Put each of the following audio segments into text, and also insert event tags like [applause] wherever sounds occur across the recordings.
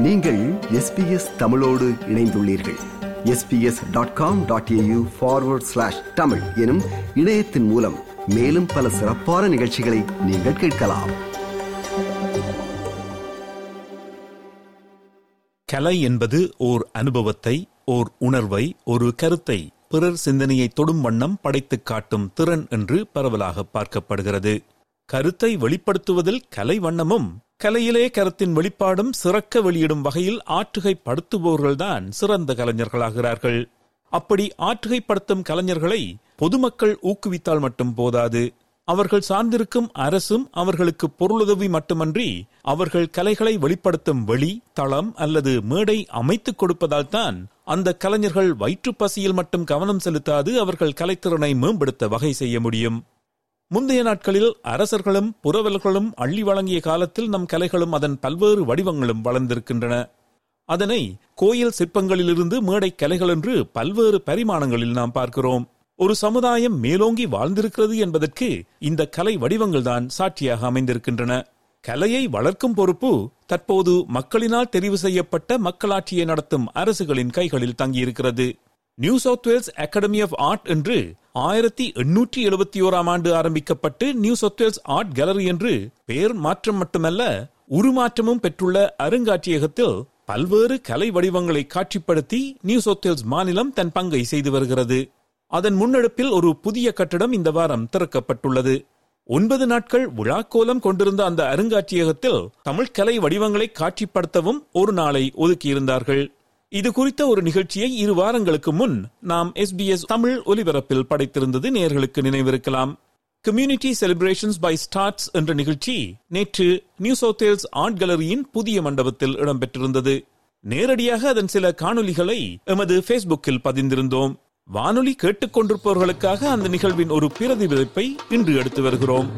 நீங்கள் எஸ்பிஎஸ் தமிழோடு இணைந்துள்ளீர்கள். SBS dot com dot AU forward slash Tamil எனும் இணையத்தின் மூலம் மேலும் பல சிறப்பான நிகழ்ச்சிகளை நீங்கள் கேட்கலாம். கலை என்பது ஓர் அனுபவத்தை ஓர் உணர்வை ஒரு கருத்தை பிறர் சிந்தனையை தொடும் வண்ணம் படைத்துக் காட்டும் திறன் என்று பரவலாக பார்க்கப்படுகிறது. கருத்தை வெளிப்படுத்துவதில் கலை வண்ணமும் கலையிலே கருத்தின் வெளிப்பாடும் சிறக்க வெளியிடும் வகையில் ஆற்றுகைப்படுத்துபவர்கள்தான் சிறந்த கலைஞர்களாகிறார்கள். அப்படி ஆற்றுகைப்படுத்தும் கலைஞர்களை பொதுமக்கள் ஊக்குவித்தால் மட்டும் போதாது. அவர்கள் சார்ந்திருக்கும் அரசும் அவர்களுக்கு பொருளுதவி மட்டுமன்றி அவர்கள் கலைகளை வெளிப்படுத்தும் வெளி தளம் அல்லது மேடை அமைத்துக் கொடுப்பதால் தான் அந்த கலைஞர்கள் வயிற்று பசியில் மட்டும் கவனம் செலுத்தாது அவர்கள் கலைத்திறனை மேம்படுத்த வகை செய்ய முடியும். முந்தைய நாட்களில் அரசர்களும் புரவல்களும் அள்ளி வழங்கிய காலத்தில் நம் கலைகளும் அதன் பல்வேறு வடிவங்களும் வளர்ந்திருக்கின்றன. அதனை கோயில் சிற்பங்களிலிருந்து மேடை கலைகள் என்று பல்வேறு பரிமாணங்களில் நாம் பார்க்கிறோம். ஒரு சமுதாயம் மேலோங்கி வாழ்ந்திருக்கிறது என்பதற்கு இந்த கலை வடிவங்கள்தான் சாட்சியாக அமைந்திருக்கின்றன. கலையை வளர்க்கும் பொறுப்பு தற்போது மக்களினால் தெரிவு செய்யப்பட்ட மக்களாட்சியை நடத்தும் அரசுகளின் கைகளில் தங்கியிருக்கிறது. New South Wales Academy of Art என்று ஆயிரத்தி எண்ணூற்றி எழுபத்தி ஓராம் ஆண்டு ஆரம்பிக்கப்பட்டு நியூ சவுத்வேல்ஸ் ஆர்ட் கேலரி என்று பெயர் மாற்றம் மட்டுமல்ல உருமாற்றமும் பெற்றுள்ள அருங்காட்சியகத்தில் பல்வேறு கலை வடிவங்களை காட்சிப்படுத்தி நியூ சவுத்வேல்ஸ் மாநிலம் தன் பங்கை செய்து வருகிறது. அதன் முன்னெடுப்பில் ஒரு புதிய கட்டடம் இந்த வாரம் திறக்கப்பட்டுள்ளது. ஒன்பது நாட்கள் விழாக்கோலம் கொண்டிருந்த அந்த அருங்காட்சியகத்தில் தமிழ் கலை வடிவங்களை காட்சிப்படுத்தவும் ஒரு நாளை ஒதுக்கியிருந்தார்கள். இது குறித்த ஒரு நிகழ்ச்சியை இரு வாரங்களுக்கு முன் நாம் எஸ்பிஎஸ் தமிழ் ஒலிபரப்பில் படைத்திருந்தது நேர்களுக்கு நினைவிருக்கலாம். கம்யூனிட்டி செலிப்ரேஷன்ஸ் பை ஸ்டார்ட்ஸ் என்ற நிகழ்ச்சி நேற்று நியூ சவுத்வேல்ஸ் ஆர்ட் கேலரியின் புதிய மண்டபத்தில் இடம்பெற்றிருந்தது. நேரடியாக அதன் சில காணொலிகளை எமது பேஸ்புக்கில் பதிந்திருந்தோம். வானொலி கேட்டுக்கொண்டிருப்பவர்களுக்காக அந்த நிகழ்வின் ஒரு பிரதிபலிப்பை இன்று எடுத்து வருகிறோம்.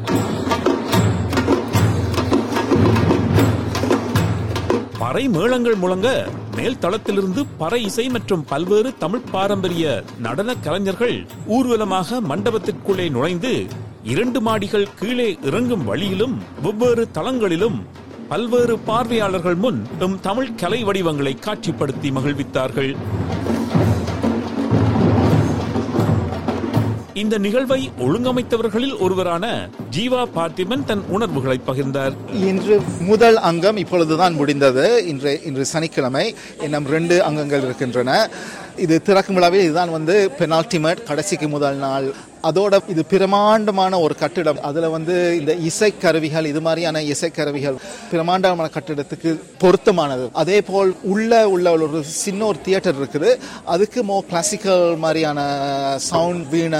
மறை மேளங்கள் முழங்க மேல் தளத்திலிருந்து பற இசை மற்றும் பல்வேறு தமிழ் பாரம்பரிய நடன கலைஞர்கள் ஊர்வலமாக மண்டபத்திற்குள்ளே நுழைந்து இரண்டு மாடிகள் கீழே இறங்கும் வழியிலும் வெவ்வேறு தளங்களிலும் பல்வேறு பார்வையாளர்கள் முன் தம் தமிழ் கலை வடிவங்களை காட்சிப்படுத்தி மகிழ்வித்தார்கள். இந்த நிகழ்வை ஒழுங்கமைத்தவர்களில் ஒருவரான ஜீவா பார்த்திபன் தன் உணர்வுகளை பகிர்ந்தார். இன்று முதல் அங்கம் இப்பொழுதுதான் முடிந்தது. இன்று இன்று சனிக்கிழமை இன்னும் ரெண்டு அங்கங்கள் இருக்கின்றன. இது திறக்கும் விழாவில் இதுதான் வந்து பெனால்டிமேட் கடைசிக்கு முதல் நாள் அதோட இது பிரமாண்டமான ஒரு கட்டிடம். அதில் வந்து இந்த இசைக்கருவிகள் இது மாதிரியான இசைக்கருவிகள் பிரமாண்டமான கட்டிடத்துக்கு பொருத்தமானது. அதே போல் உள்ள உள்ள ஒரு சின்ன ஒரு தியேட்டர் இருக்குது. அதுக்கு மோ கிளாசிக்கல் மாதிரியான சவுண்ட் வீண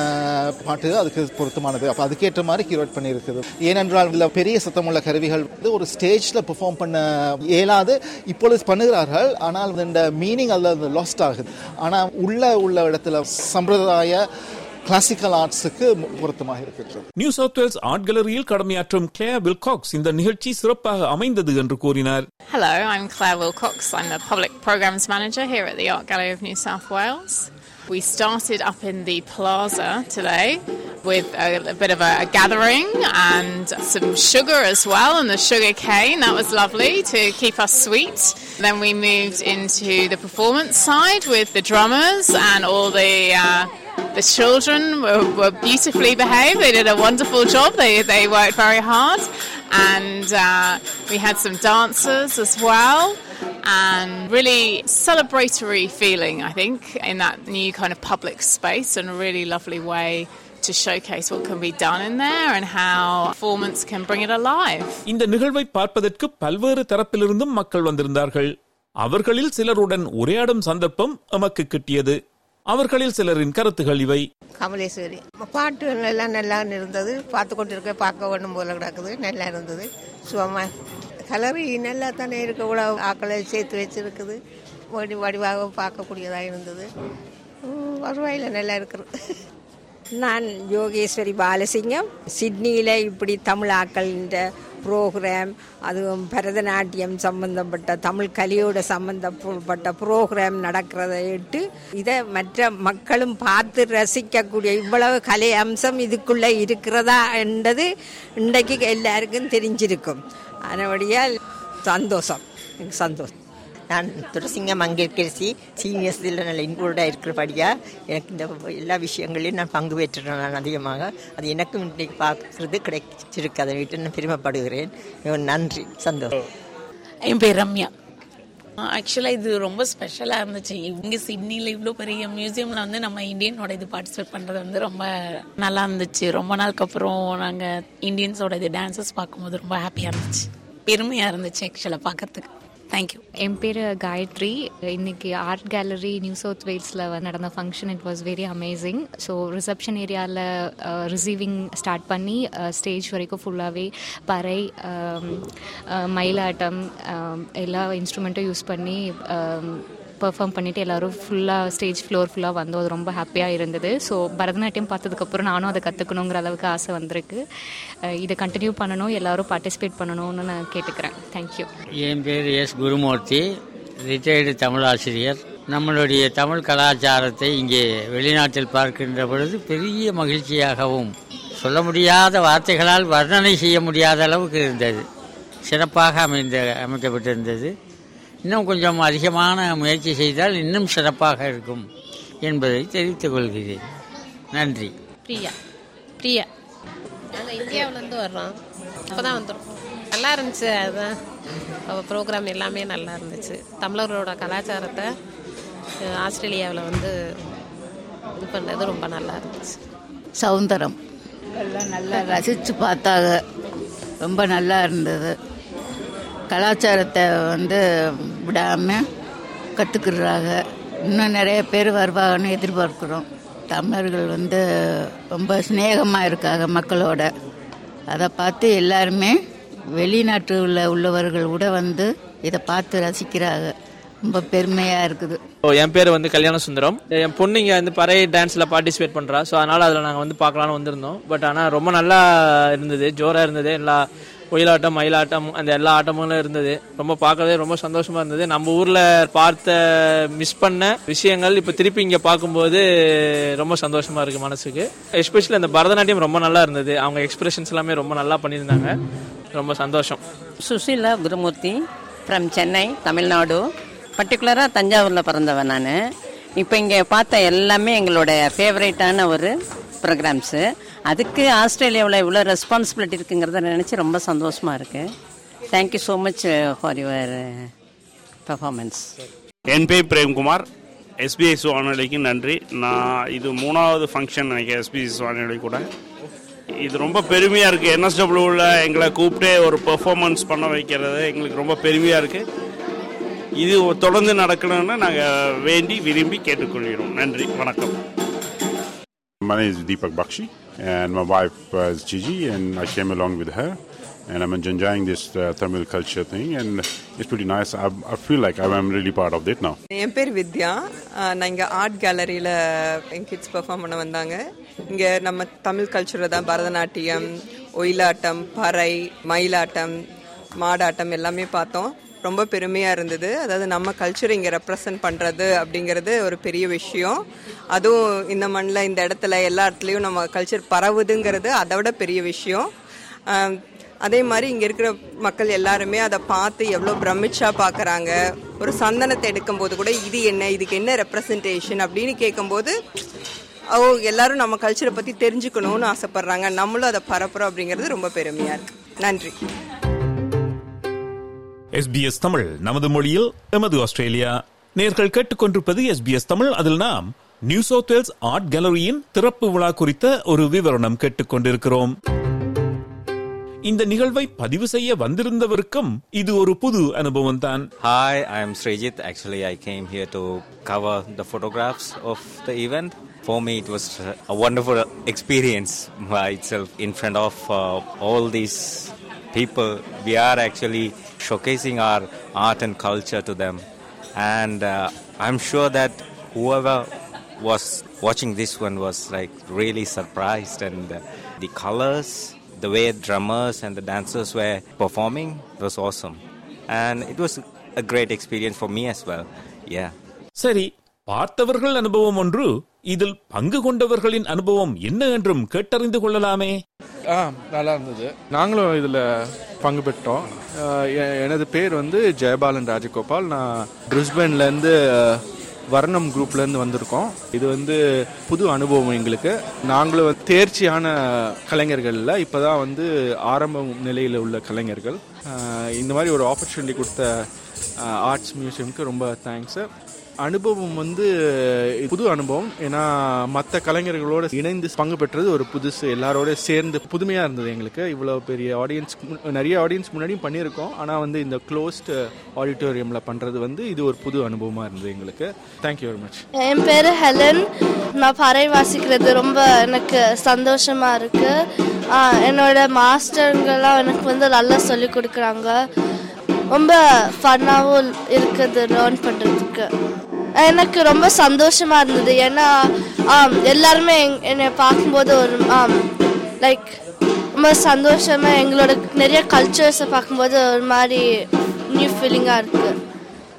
பாட்டு அதுக்கு பொருத்தமானது. அப்போ அதுக்கேற்ற மாதிரி கிரியேட் பண்ணியிருக்குது. ஏனென்றால் இதில் பெரிய சத்தமுள்ள கருவிகள் வந்து ஒரு ஸ்டேஜில் பெர்ஃபார்ம் பண்ண இயலாது. இப்பொழுது பண்ணுகிறார்கள். ஆனால் இந்த மீனிங் அதில் லாஸ்ட் ஆகுது. ஆனால் உள்ள உள்ள இடத்துல சம்பிரதாய கிளாசிக்கல் ஆர்ட்ஸுக்கு பொருத்தமாக இருக்கின்றது நியூ சவுத் வேல்ஸ் ஆர்ட் கேலரியில் கடமையாற்றும் கிளேர் வில்காக்ஸ் இந்த நிகழ்ச்சி சிறப்பாக அமைந்தது என்று கூறினார் Hello, I'm Claire Wilcox. I'm the Public Programs Manager here at the Art Gallery of New South Wales. We started up in the plaza today with a, a bit of a, a gathering and some sugar as well, and the sugar cane. That was lovely to keep us sweet. Then we moved into the performance side with the drummers and all the. Uh, the children were, were beautifully behaved. They did a wonderful job. They, they worked very hard. And uh, we had some dancers as well. And really celebratory feeling, I think, in that new kind of public space and a really lovely way to showcase what can be done in there and how performance can bring it alive. இந்த நிகழ்வை பார்ப்பதற்கு பல்வேறு தரப்பிலிருந்தும் மக்கள் வந்திருந்தார்கள். அவர்களில் சிலருடன் உரையாடும் சந்தர்ப்பம் எமக்கு கிட்டியது. அவர்களில் சிலரின் கருத்துகள் இவை. கமலேஸ்வரி பாட்டு எல்லாம் நல்லா இருந்தது. பார்த்து கொண்டு இருக்க பார்க்க வேண்டும் போல கிடக்குது. நல்லா இருந்தது. சுகமா கலரி நல்லா தானே இருக்க. கூட ஆக்களை சேர்த்து வச்சிருக்குது. வடி வடிவாக பார்க்கக்கூடியதாக இருந்தது. வருவாயில் நல்லா இருக்கிறது நான் யோகேஸ்வரி பாலசிங்கம். சிட்னியில் இப்படி தமிழ் ஆக்கள்ன்ற ப்ரோக்ராம் அதுவும் பரதநாட்டியம் சம்பந்தப்பட்ட தமிழ் கலையோட சம்பந்தப்பட்ட ப்ரோக்ராம் நடக்கிறதை இட்டு இதை மற்ற மக்களும் பார்த்து ரசிக்கக்கூடிய இவ்வளவு கலை அம்சம் இதுக்குள்ளே இருக்கிறதா என்றது இன்றைக்கு எல்லாருக்கும் தெரிஞ்சிருக்கும். அதனபடியால் சந்தோஷம். எனக்கு சந்தோஷம். நான் துரசிங்கம் அங்கேற்கரசி சீனியர்ஸில் நல்ல இன்க்ளூடாக இருக்கிறபடியா எனக்கு இந்த எல்லா விஷயங்களையும் நான் பங்கு பெற்றுறேன் நான் அதிகமாக. அது எனக்கும் இன்றைக்கு பார்க்கறது கிடைச்சிருக்கு. அதை விட்டு நான் பெருமைப்படுகிறேன். நன்றி. சந்தோஷம். என் பேர் ரம்யா. ஆக்சுவலாக இது ரொம்ப ஸ்பெஷலாக இருந்துச்சு. இங்கே சிட்னியில் இவ்வளோ பெரிய மியூசியமில் வந்து நம்ம இந்தியனோட இது பார்ட்டிசிபேட் பண்ணுறது வந்து ரொம்ப நல்லா இருந்துச்சு. ரொம்ப நாளுக்கு அப்புறம் நாங்கள் இந்தியன்ஸோட இது டான்ஸஸ் பார்க்கும்போது ரொம்ப ஹாப்பியாக இருந்துச்சு. பெருமையாக இருந்துச்சு ஆக்சுவலாக பார்க்கறதுக்கு. தேங்க்யூ என் பேர் காயத்ரி. இன்னைக்கு ஆர்ட் கேலரி நியூ சவுத் வேல்ஸில் நடந்த function it was very amazing so reception ஏரியாவில் ரிசீவிங் ஸ்டார்ட் பண்ணி uh, ஸ்டேஜ் வரைக்கும் ஃபுல்லாகவே பறை um, uh, மயிலாட்டம் um, எல்லா இன்ஸ்ட்ருமெண்ட்டும் யூஸ் பண்ணி um, பெர்ஃபார்ம் பண்ணிவிட்டு எல்லோரும் ஃபுல்லாக ஸ்டேஜ் ஃப்ளோர் ஃபுல்லாக வந்தோம் அது ரொம்ப ஹாப்பியாக இருந்தது. ஸோ பரதநாட்டியம் பார்த்ததுக்கப்புறம் நானும் அதை கற்றுக்கணுங்கிற அளவுக்கு ஆசை வந்திருக்கு. இதை கண்டினியூ பண்ணணும் எல்லோரும் பார்ட்டிசிபேட் பண்ணணும்னு நான் கேட்டுக்கிறேன். தேங்க்யூ என் பேர் எஸ் குருமூர்த்தி ரிட்டையர்டு தமிழ் ஆசிரியர். நம்மளுடைய தமிழ் கலாச்சாரத்தை இங்கே வெளிநாட்டில் பார்க்கின்ற பொழுது பெரிய மகிழ்ச்சியாகவும் சொல்ல முடியாத வார்த்தைகளால் வர்ணனை செய்ய முடியாத அளவுக்கு இருந்தது. சிறப்பாக அமைந்த அமைக்கப்பட்டிருந்தது. இன்னும் கொஞ்சம் அதிகமான முயற்சி செய்தால் இன்னும் சிறப்பாக இருக்கும் என்பதை தெரிவித்துக் கொள்கிறேன். நன்றி. பிரியா. பிரியா. நாங்கள் இந்தியாவிலேருந்து வர்றோம். இப்போ தான் வந்திருக்கோம். நல்லா இருந்துச்சு. அதுதான் ப்ரோக்ராம் எல்லாமே நல்லா இருந்துச்சு. தமிழர்களோட கலாச்சாரத்தை ஆஸ்திரேலியாவில் வந்து இது பண்ணது ரொம்ப நல்லா இருந்துச்சு. சவுந்தரம் எல்லாம் நல்லா ரசித்து பார்த்தாங்க ரொம்ப நல்லா இருந்தது. கலாச்சாரத்தை வந்து விடாமல் கற்றுக்கிறாங்க இன்னும் நிறைய பேர் வருவாங்கன்னு எதிர்பார்க்குறோம். தமிழர்கள் வந்து ரொம்ப சிநேகமாக இருக்காங்க மக்களோட. அதை பார்த்து எல்லாருமே வெளிநாட்டில் உள்ளவர்கள் கூட வந்து இதை பார்த்து ரசிக்கிறாங்க. ரொம்ப பெருமையாக இருக்குது. என் பேர் வந்து கல்யாண சுந்தரம் என் பொண்ணு இங்கே வந்து பறை டான்ஸில் பார்ட்டிசிபேட் பண்ணுறா ஸோ அதனால் அதில் நாங்கள் வந்து பார்க்கலான்னு வந்திருந்தோம். பட் ஆனால் ரொம்ப நல்லா இருந்தது ஜோராக இருந்தது. எல்லா ஒயிலாட்டம் மயிலாட்டம் அந்த எல்லா ஆட்டமும் இருந்தது. ரொம்ப பார்க்கவே ரொம்ப சந்தோஷமாக இருந்தது. நம்ம ஊரில் பார்த்த மிஸ் பண்ண விஷயங்கள் இப்போ திருப்பி இங்கே பார்க்கும்போது ரொம்ப சந்தோஷமாக இருக்குது மனசுக்கு. எஸ்பெஷலி அந்த பரதநாட்டியம் ரொம்ப நல்லா இருந்தது. அவங்க எக்ஸ்பிரஷன்ஸ் எல்லாமே ரொம்ப நல்லா பண்ணியிருந்தாங்க. ரொம்ப சந்தோஷம். சுஷீலா குருமூர்த்தி ஃப்ரம் சென்னை தமிழ்நாடு. பர்டிகுலராக தஞ்சாவூரில் பிறந்தவன் நான். இப்போ இங்கே பார்த்த எல்லாமே எங்களோட ஃபேவரேட்டான ஒரு ப்ரோக்ராம்ஸு அதுக்கு ஆஸ்திரேலியாவில் இவ்வளோ ரெஸ்பான்சிபிலிட்டி இருக்குங்கிறத நினச்சி ரொம்ப சந்தோஷமாக இருக்குது thank you so much for your performance என் பேர் பிரேம்குமார். எஸ்பிஐ வானொலிக்கு நன்றி. நான் இது மூணாவது ஃபங்க்ஷன் நினைக்கிறேன் எஸ்பிஐ வானொலி கூட. இது ரொம்ப பெருமையாக இருக்குது என்எஸ்டபிள்யூவில் எங்களை கூப்பிட்டு ஒரு பெர்ஃபார்மன்ஸ் பண்ண வைக்கிறது எங்களுக்கு ரொம்ப பெருமையாக இருக்குது இது தொடர்ந்து நடக்கணும்னு நாங்கள் வேண்டி விரும்பி கேட்டுக்கொள்கிறோம். நன்றி. வணக்கம். My name is Deepak Bakshi, and my wife uh, is Gigi, and I came along with her. And I'm enjoying this uh, Tamil culture thing, and it's pretty nice. I, I feel like I'm really part of it now. என் பேர் வித்யா அஹ் நான் இங்கே art கேலரியில் என் kids perform பண்ண வந்தாங்க இங்கே நம்ம தமிழ் கல்ச்சரில் தான் பரதநாட்டியம் ஒயிலாட்டம் பறை மயிலாட்டம் மாடாட்டம் எல்லாமே பார்த்தோம் ரொம்ப பெருமையாக இருந்தது. அதாவது நம்ம கல்ச்சரை இங்கே ரெப்ரசன்ட் பண்ணுறது அப்படிங்கிறது ஒரு பெரிய விஷயம். அதுவும் இந்த மண்ணில் இந்த இடத்துல எல்லா இடத்துலையும் நம்ம கல்ச்சர் பரவுதுங்கிறது அதை விட பெரிய விஷயம். அதே மாதிரி இங்கே இருக்கிற மக்கள் எல்லாருமே அதை பார்த்து எவ்வளோ பிரமிச்சா பார்க்குறாங்க. ஒரு சந்தனத்தை எடுக்கும்போது கூட இது என்ன இதுக்கு என்ன ரெப்ரசன்டேஷன் அப்படின்னு கேட்கும்போது ஓ எல்லாரும் நம்ம கல்ச்சரை பற்றி தெரிஞ்சுக்கணும்னு ஆசைப்பட்றாங்க. நம்மளும் அதை பரப்புகிறோம் அப்படிங்கிறது ரொம்ப பெருமையாக இருக்குது நன்றி. எஸ்பிஎஸ் தமிழ் நமது மொழியில் எமது ஆஸ்திரேலியா. நேர்கள் கேட்டுக்கொண்டிருப்பது எஸ்பிஎஸ் தமிழ். அதில் நாம் நியூ சவுத் வேல்ஸ் ஆர்ட் கேலரியின் திறப்பு விழா குறித்த ஒரு விவரணம் கேட்டுக்கொண்டிருக்கிறோம். இந்த நிகழ்வை பதிவு செய்ய வந்திருந்தவருக்கும் இது ஒரு புது அனுபவம் தான். Hi I Srijit. Actually, actually I came here to cover the of of the For me, it was a wonderful experience by itself in front of uh, all these people. We are actually showcasing our art and culture to them. And uh, I'm sure that whoever was watching this one was like really surprised and uh, the colors the way drummers and the dancers were performing was awesome and it was a great experience for me as well yeah சரி பார்த்தவர்கள் அனுபவம் ஒன்று இதில் பங்கு கொண்டவர்களின் அனுபவம் என்ன என்றும் கேட்டறிந்து கொள்ளலாமே. ஆ நல்லா இருந்தது. நாங்களும் இதில் பங்கு பெற்றோம். எனது பேர் வந்து ஜெயபாலன் ராஜகோபால். நான் பிரிஸ்பேன்லேருந்து வர்ணம் குரூப்லேருந்து வந்திருக்கோம். இது வந்து புது அனுபவம் எங்களுக்கு. நாங்களும் தேர்ச்சியான கலைஞர்களில் இப்போ தான் வந்து ஆரம்ப நிலையில் உள்ள கலைஞர்கள். இந்த மாதிரி ஒரு ஆப்பர்ச்சுனிட்டி கொடுத்த ஆர்ட்ஸ் மியூசியம்க்கு ரொம்ப தேங்க்ஸு அனுபவம் வந்து புது அனுபவம். ஏன்னா மற்ற கலைஞர்களோட இணைந்து பங்கு பெற்றது ஒரு புதுசு. எல்லாரோட சேர்ந்து புதுமையாக இருந்தது எங்களுக்கு. இவ்வளோ பெரிய ஆடியன்ஸ் நிறைய ஆடியன்ஸ் முன்னாடியும் பண்ணியிருக்கோம். ஆனால் வந்து இந்த க்ளோஸ்ட் ஆடிட்டோரியமில் பண்ணுறது வந்து இது ஒரு புது அனுபவமாக இருந்தது எங்களுக்கு. தேங்க்யூ வெரி மச் என் பேர் ஹெலன். நான் பறை வாசிக்கிறது ரொம்ப எனக்கு சந்தோஷமாக இருக்குது என்னோட மாஸ்டருங்கெல்லாம் எனக்கு வந்து நல்லா சொல்லி கொடுக்குறாங்க. ரொம்ப ஃபன்னாகவும் இருக்குது லேர்ன் பண்ணுறதுக்கு எனக்கு ரொம்ப சந்தோஷமா இருந்தது. ஏன்னா ஆம், எல்லாருமே எங்- என்னை பார்க்கும்போது ஒரு லைக் ரொம்ப சந்தோஷமா எங்களோட நிறைய கல்ச்சர்ஸை பார்க்கும்போது ஒரு மாதிரி நியூ ஃபீலிங்காக இருக்குது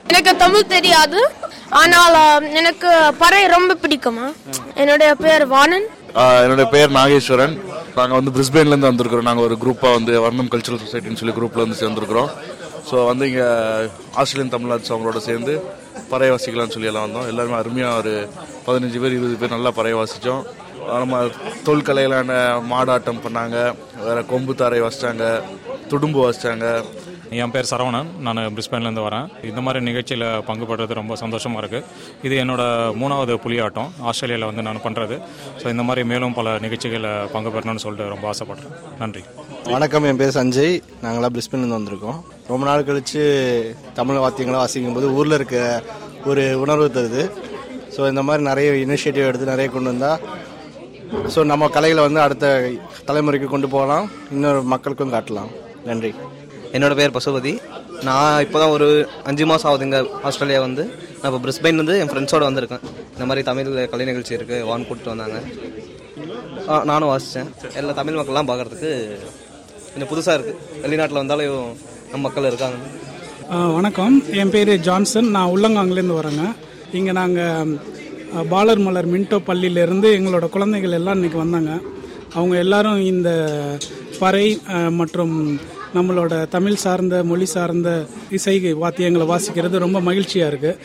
எனக்கு தமிழ் தெரியாது. ஆனால் எனக்கு பறை ரொம்ப பிடிக்குமா? என்னுடைய பேர் வாணன். ஆஹ் என்னோட பேர் நாகேஸ்வரன். நாங்கள் வந்து பிரிஸ்பெயின்லேருந்து வந்திருக்கிறோம். நாங்கள் ஒரு குரூப்பாக வந்து வர்ணம் கல்ச்சுரல் சொசைட்டின்னு சொல்லி குரூப்பில் வந்து சேர்ந்துருக்கிறோம். ஸோ வந்து இங்கே ஆஸ்திரேலியன் தமிழ்நாடு அவங்களோட சேர்ந்து பறைய வாசிக்கலாம்னு சொல்லி எல்லாம் வந்தோம். எல்லாருமே அருமையாக ஒரு பதினஞ்சு பேர் இருபது பேர் நல்லா பறைய வாசித்தோம் நம்ம தொல்கலையிலான மாடாட்டம் பண்ணாங்க. வேற கொம்பு தாரை வாசிச்சாங்க துடும்பு வாசிச்சாங்க. என் பேர் சரவணன். நான் பிரிஸ்பேன்லேருந்து வரேன். இந்த மாதிரி நிகழ்ச்சியில் பங்கு பெறுறது ரொம்ப சந்தோஷமாக இருக்குது இது என்னோட மூணாவது புலியாட்டம். ஆஸ்திரேலியாவில் வந்து நான் பண்ணுறது ஸோ இந்த மாதிரி மேலும் பல நிகழ்ச்சிகளில் பங்கு பெறணும்னு சொல்லிட்டு ரொம்ப ஆசைப்படுறேன். நன்றி. வணக்கம். என் பேர் சஞ்சய். நாங்களாம் பிரிஸ்பேன்லேருந்து வந்திருக்கோம். ரொம்ப நாள் கழித்து தமிழ் வாத்தியங்களை வாசிக்கும் போது ஊரில் இருக்க ஒரு உணர்வு தருது. ஸோ இந்த மாதிரி நிறைய இனிஷியேட்டிவ் எடுத்து நிறைய கொண்டு வந்தால் ஸோ நம்ம கலைகளை வந்து அடுத்த தலைமுறைக்கு கொண்டு போகலாம். இன்னொரு மக்களுக்கும் காட்டலாம். நன்றி. என்னோட பேர் பசுபதி. நான் இப்போ தான் ஒரு அஞ்சு மாதம் ஆகுது இங்கே ஆஸ்திரேலியா வந்து. நான் இப்போ பிரிஸ்பெயின்லேருந்து என் ஃப்ரெண்ட்ஸோடு வந்திருக்கேன். இந்த மாதிரி தமிழ் கலை நிகழ்ச்சி இருக்குது வான் கூப்பிட்டு வந்தாங்க. நானும் வாசித்தேன் எல்லா தமிழ் மக்கள்லாம் பார்க்குறதுக்கு கொஞ்சம் புதுசாக இருக்குது வெளிநாட்டில் வந்தாலும் நம்ம மக்கள் இருக்காங்க. வணக்கம். என் பேர் ஜான்சன். நான் உள்ளங்காங்கிலேருந்து வரேங்க. இங்கே நாங்கள் பாலர் மலர் மின்டோ பள்ளியிலேருந்து எங்களோட குழந்தைகள் எல்லாம் இன்னைக்கு வந்தாங்க. அவங்க எல்லாரும் இந்த பறை மற்றும் நம்மளோட தமிழ் சார்ந்த மொழி சார்ந்த இசை வாத்தியங்களை வாசிக்கிறது ரொம்ப மகிழ்ச்சியாக இருக்குது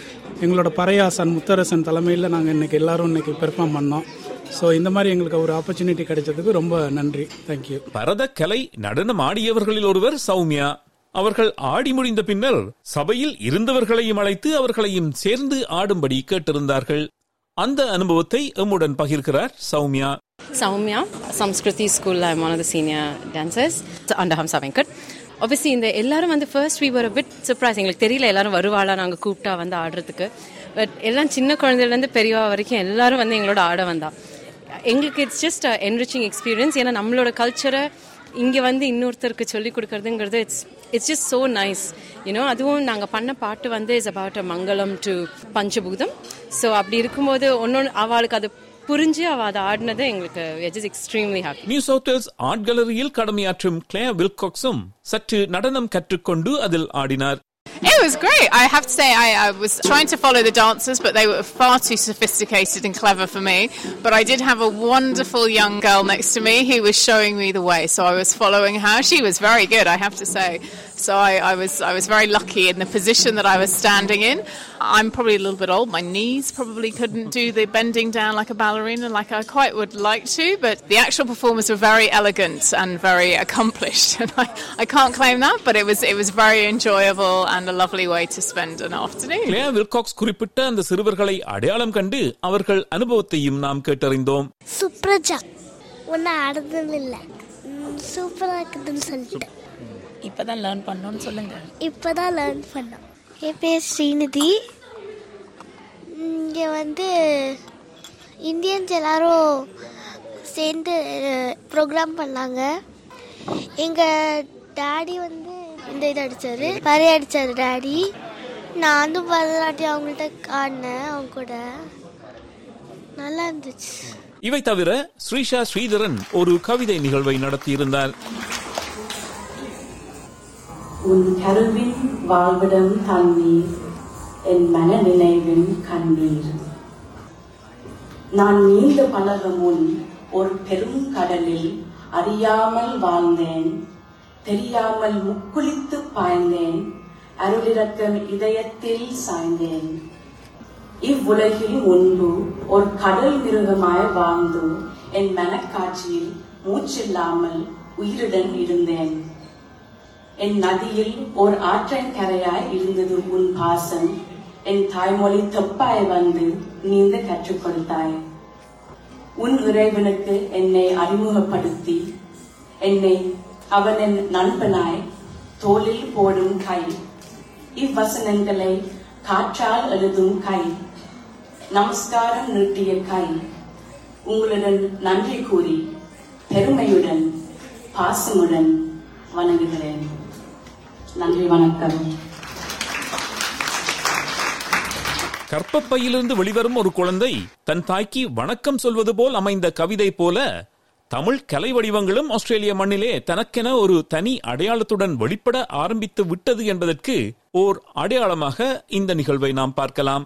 எங்களோட பறையாசன் முத்தரசன் தலைமையில் நாங்கள் இன்னைக்கு எல்லாரும் இன்னைக்கு பெர்ஃபார்ம் பண்ணோம். ஸோ இந்த மாதிரி எங்களுக்கு ஒரு ஆப்பர்ச்சுனிட்டி கிடைச்சதுக்கு ரொம்ப நன்றி. தேங்க்யூ பரத கலை நடனம் ஆடியவர்களில் ஒருவர் சௌமியா. அவர்கள் ஆடி முடிந்த பின்னர் சபையில் இருந்தவர்களையும் அழைத்து அவர்களையும் சேர்ந்து ஆடும்படி கேட்டிருந்தார்கள். அந்த அனுபவத்தை எம்முடன் பகிர்கிறார் சௌமியா. சௌமியா சம்ஸ்கிருதி ஸ்கூல்ல I'm senior of the senior dancers under Hamsa இந்த எல்லாரும் வந்து first viewer were bit surprise எங்களுக்கு தெரியல எல்லாரும் வருவாளா நாங்கள் கூப்பிட்டா வந்து ஆடுறதுக்கு. பட் எல்லாம் சின்ன குழந்தையிலேருந்து பெரியவா வரைக்கும் எல்லாரும் வந்து எங்களோட ஆட வந்தா. எங்களுக்கு இட்ஸ் ஜஸ்ட் என்ரிச்சிங் எக்ஸ்பீரியன்ஸ் ஏன்னா நம்மளோட கல்ச்சரை இங்கே வந்து இன்னொருத்தருக்கு சொல்லி கொடுக்கறதுங்கிறது it's it's just so nice you know அதுவும் நாங்கள் பண்ண பாட்டு வந்து is about a mangalam to panchabhootam. So அப்படி இருக்கும்போது ஒன்னொன்று அவளுக்கு அது புரிஞ்சு அவள் அதை ஆடினது எங்களுக்கு it's extremely happy New South Wales art கேலரியில் கடமையாற்றும் கிளே வில்காக்ஸும் சற்று நடனம் கற்றுக்கொண்டு அதில் ஆடினார். It was great. I have to say, I, I was trying to follow the dancers, but they were far too sophisticated and clever for me. But I did have a wonderful young girl next to me who was showing me the way. So I was following her. She was very good, I have to say. So I, I was I was very lucky in the position that I was standing in. I'm probably a little bit old. My knees probably couldn't do the bending down like a ballerina like I quite would like to. But the actual performers were very elegant and very accomplished. [laughs] And I, I can't claim that, but it was it was very enjoyable and a lovely way to spend an afternoon. Clare Wilcox குறிப்பிட்ட அந்த சிறுவர்களை அடையாளம் கண்டு அவர்கள் அனுபவத்தையும் நாம் கேட்டறிந்தோம் சுப்ரஜா ஒன்றும் ஆடுறது இல்லை சூப்பராக இருக்குதுன்னு சொல்லிட்டு. இப்பதான் லேர்ன் பண்ணோம்னு சொல்லுங்க. இப்போ தான் லேர்ன் பண்ணோம். என் பேர் ஸ்ரீநிதி. இங்கே வந்து இந்தியன்ஸ் எல்லாரும் சேர்ந்து ப்ரோக்ராம் பண்ணாங்க. எங்கள் டாடி வந்து இந்த இது அடித்தார் பறை அடித்தார் டாடி நான் வந்து பரதநாட்டியம் அவங்கள்ட்ட ஆடினேன் அவங்க கூட நல்லா இருந்துச்சு. இவை தவிர ஸ்ரீஷா ஸ்ரீதரன் ஒரு கவிதை நிகழ்வை நடத்தியிருந்தார். உன் கருவின் வாழ்விடம் தண்ணீர் என் மன நினைவின் கண்ணீர். நான் நீண்ட பழக முன் ஒரு பெரும் கடலில் அறியாமல் வாழ்ந்தேன். தெரியாமல் முக்குளித்து பாய்ந்தேன். அருளிறக்கம் இதயத்தில் சாய்ந்தேன். இவ்வுலகில் முன்பு ஒரு கடல் மிருகமாய் வாழ்ந்து என் மனக்காட்சியில் மூச்சில்லாமல் உயிருடன் இருந்தேன். என் நதியில் ஓர் ஆற்றன் கரையாய் இருந்தது உன் பாசம். என் தாய்மொழி தொப்பாய் வந்து நீந்த கற்றுக் கொடுத்தாய். உன் இறைவனுக்கு என்னை அறிமுகப்படுத்தி என்னை அவன் என் நண்பனாய் தோளில் போடும் கை. இவ்வசனங்களை காற்றால் எழுதும் கை. நமஸ்காரம் நீட்டிய கை. உங்களுடன் நன்றி கூறி பெருமையுடன் பாசமுடன் வணங்குகிறேன். நன்றி வணக்கம். கற்பப்பையிலிருந்து வெளிவரும் ஒரு குழந்தை தன் தாய்க்கு வணக்கம் சொல்வது போல் அமைந்த கவிதை போல தமிழ் கலை வடிவங்களும் ஆஸ்திரேலிய மண்ணிலே தனக்கென ஒரு தனி அடையாளத்துடன் வெளிப்பட ஆரம்பித்து விட்டது என்பதற்கு ஓர் அடையாளமாக இந்த நிகழ்வை நாம் பார்க்கலாம்.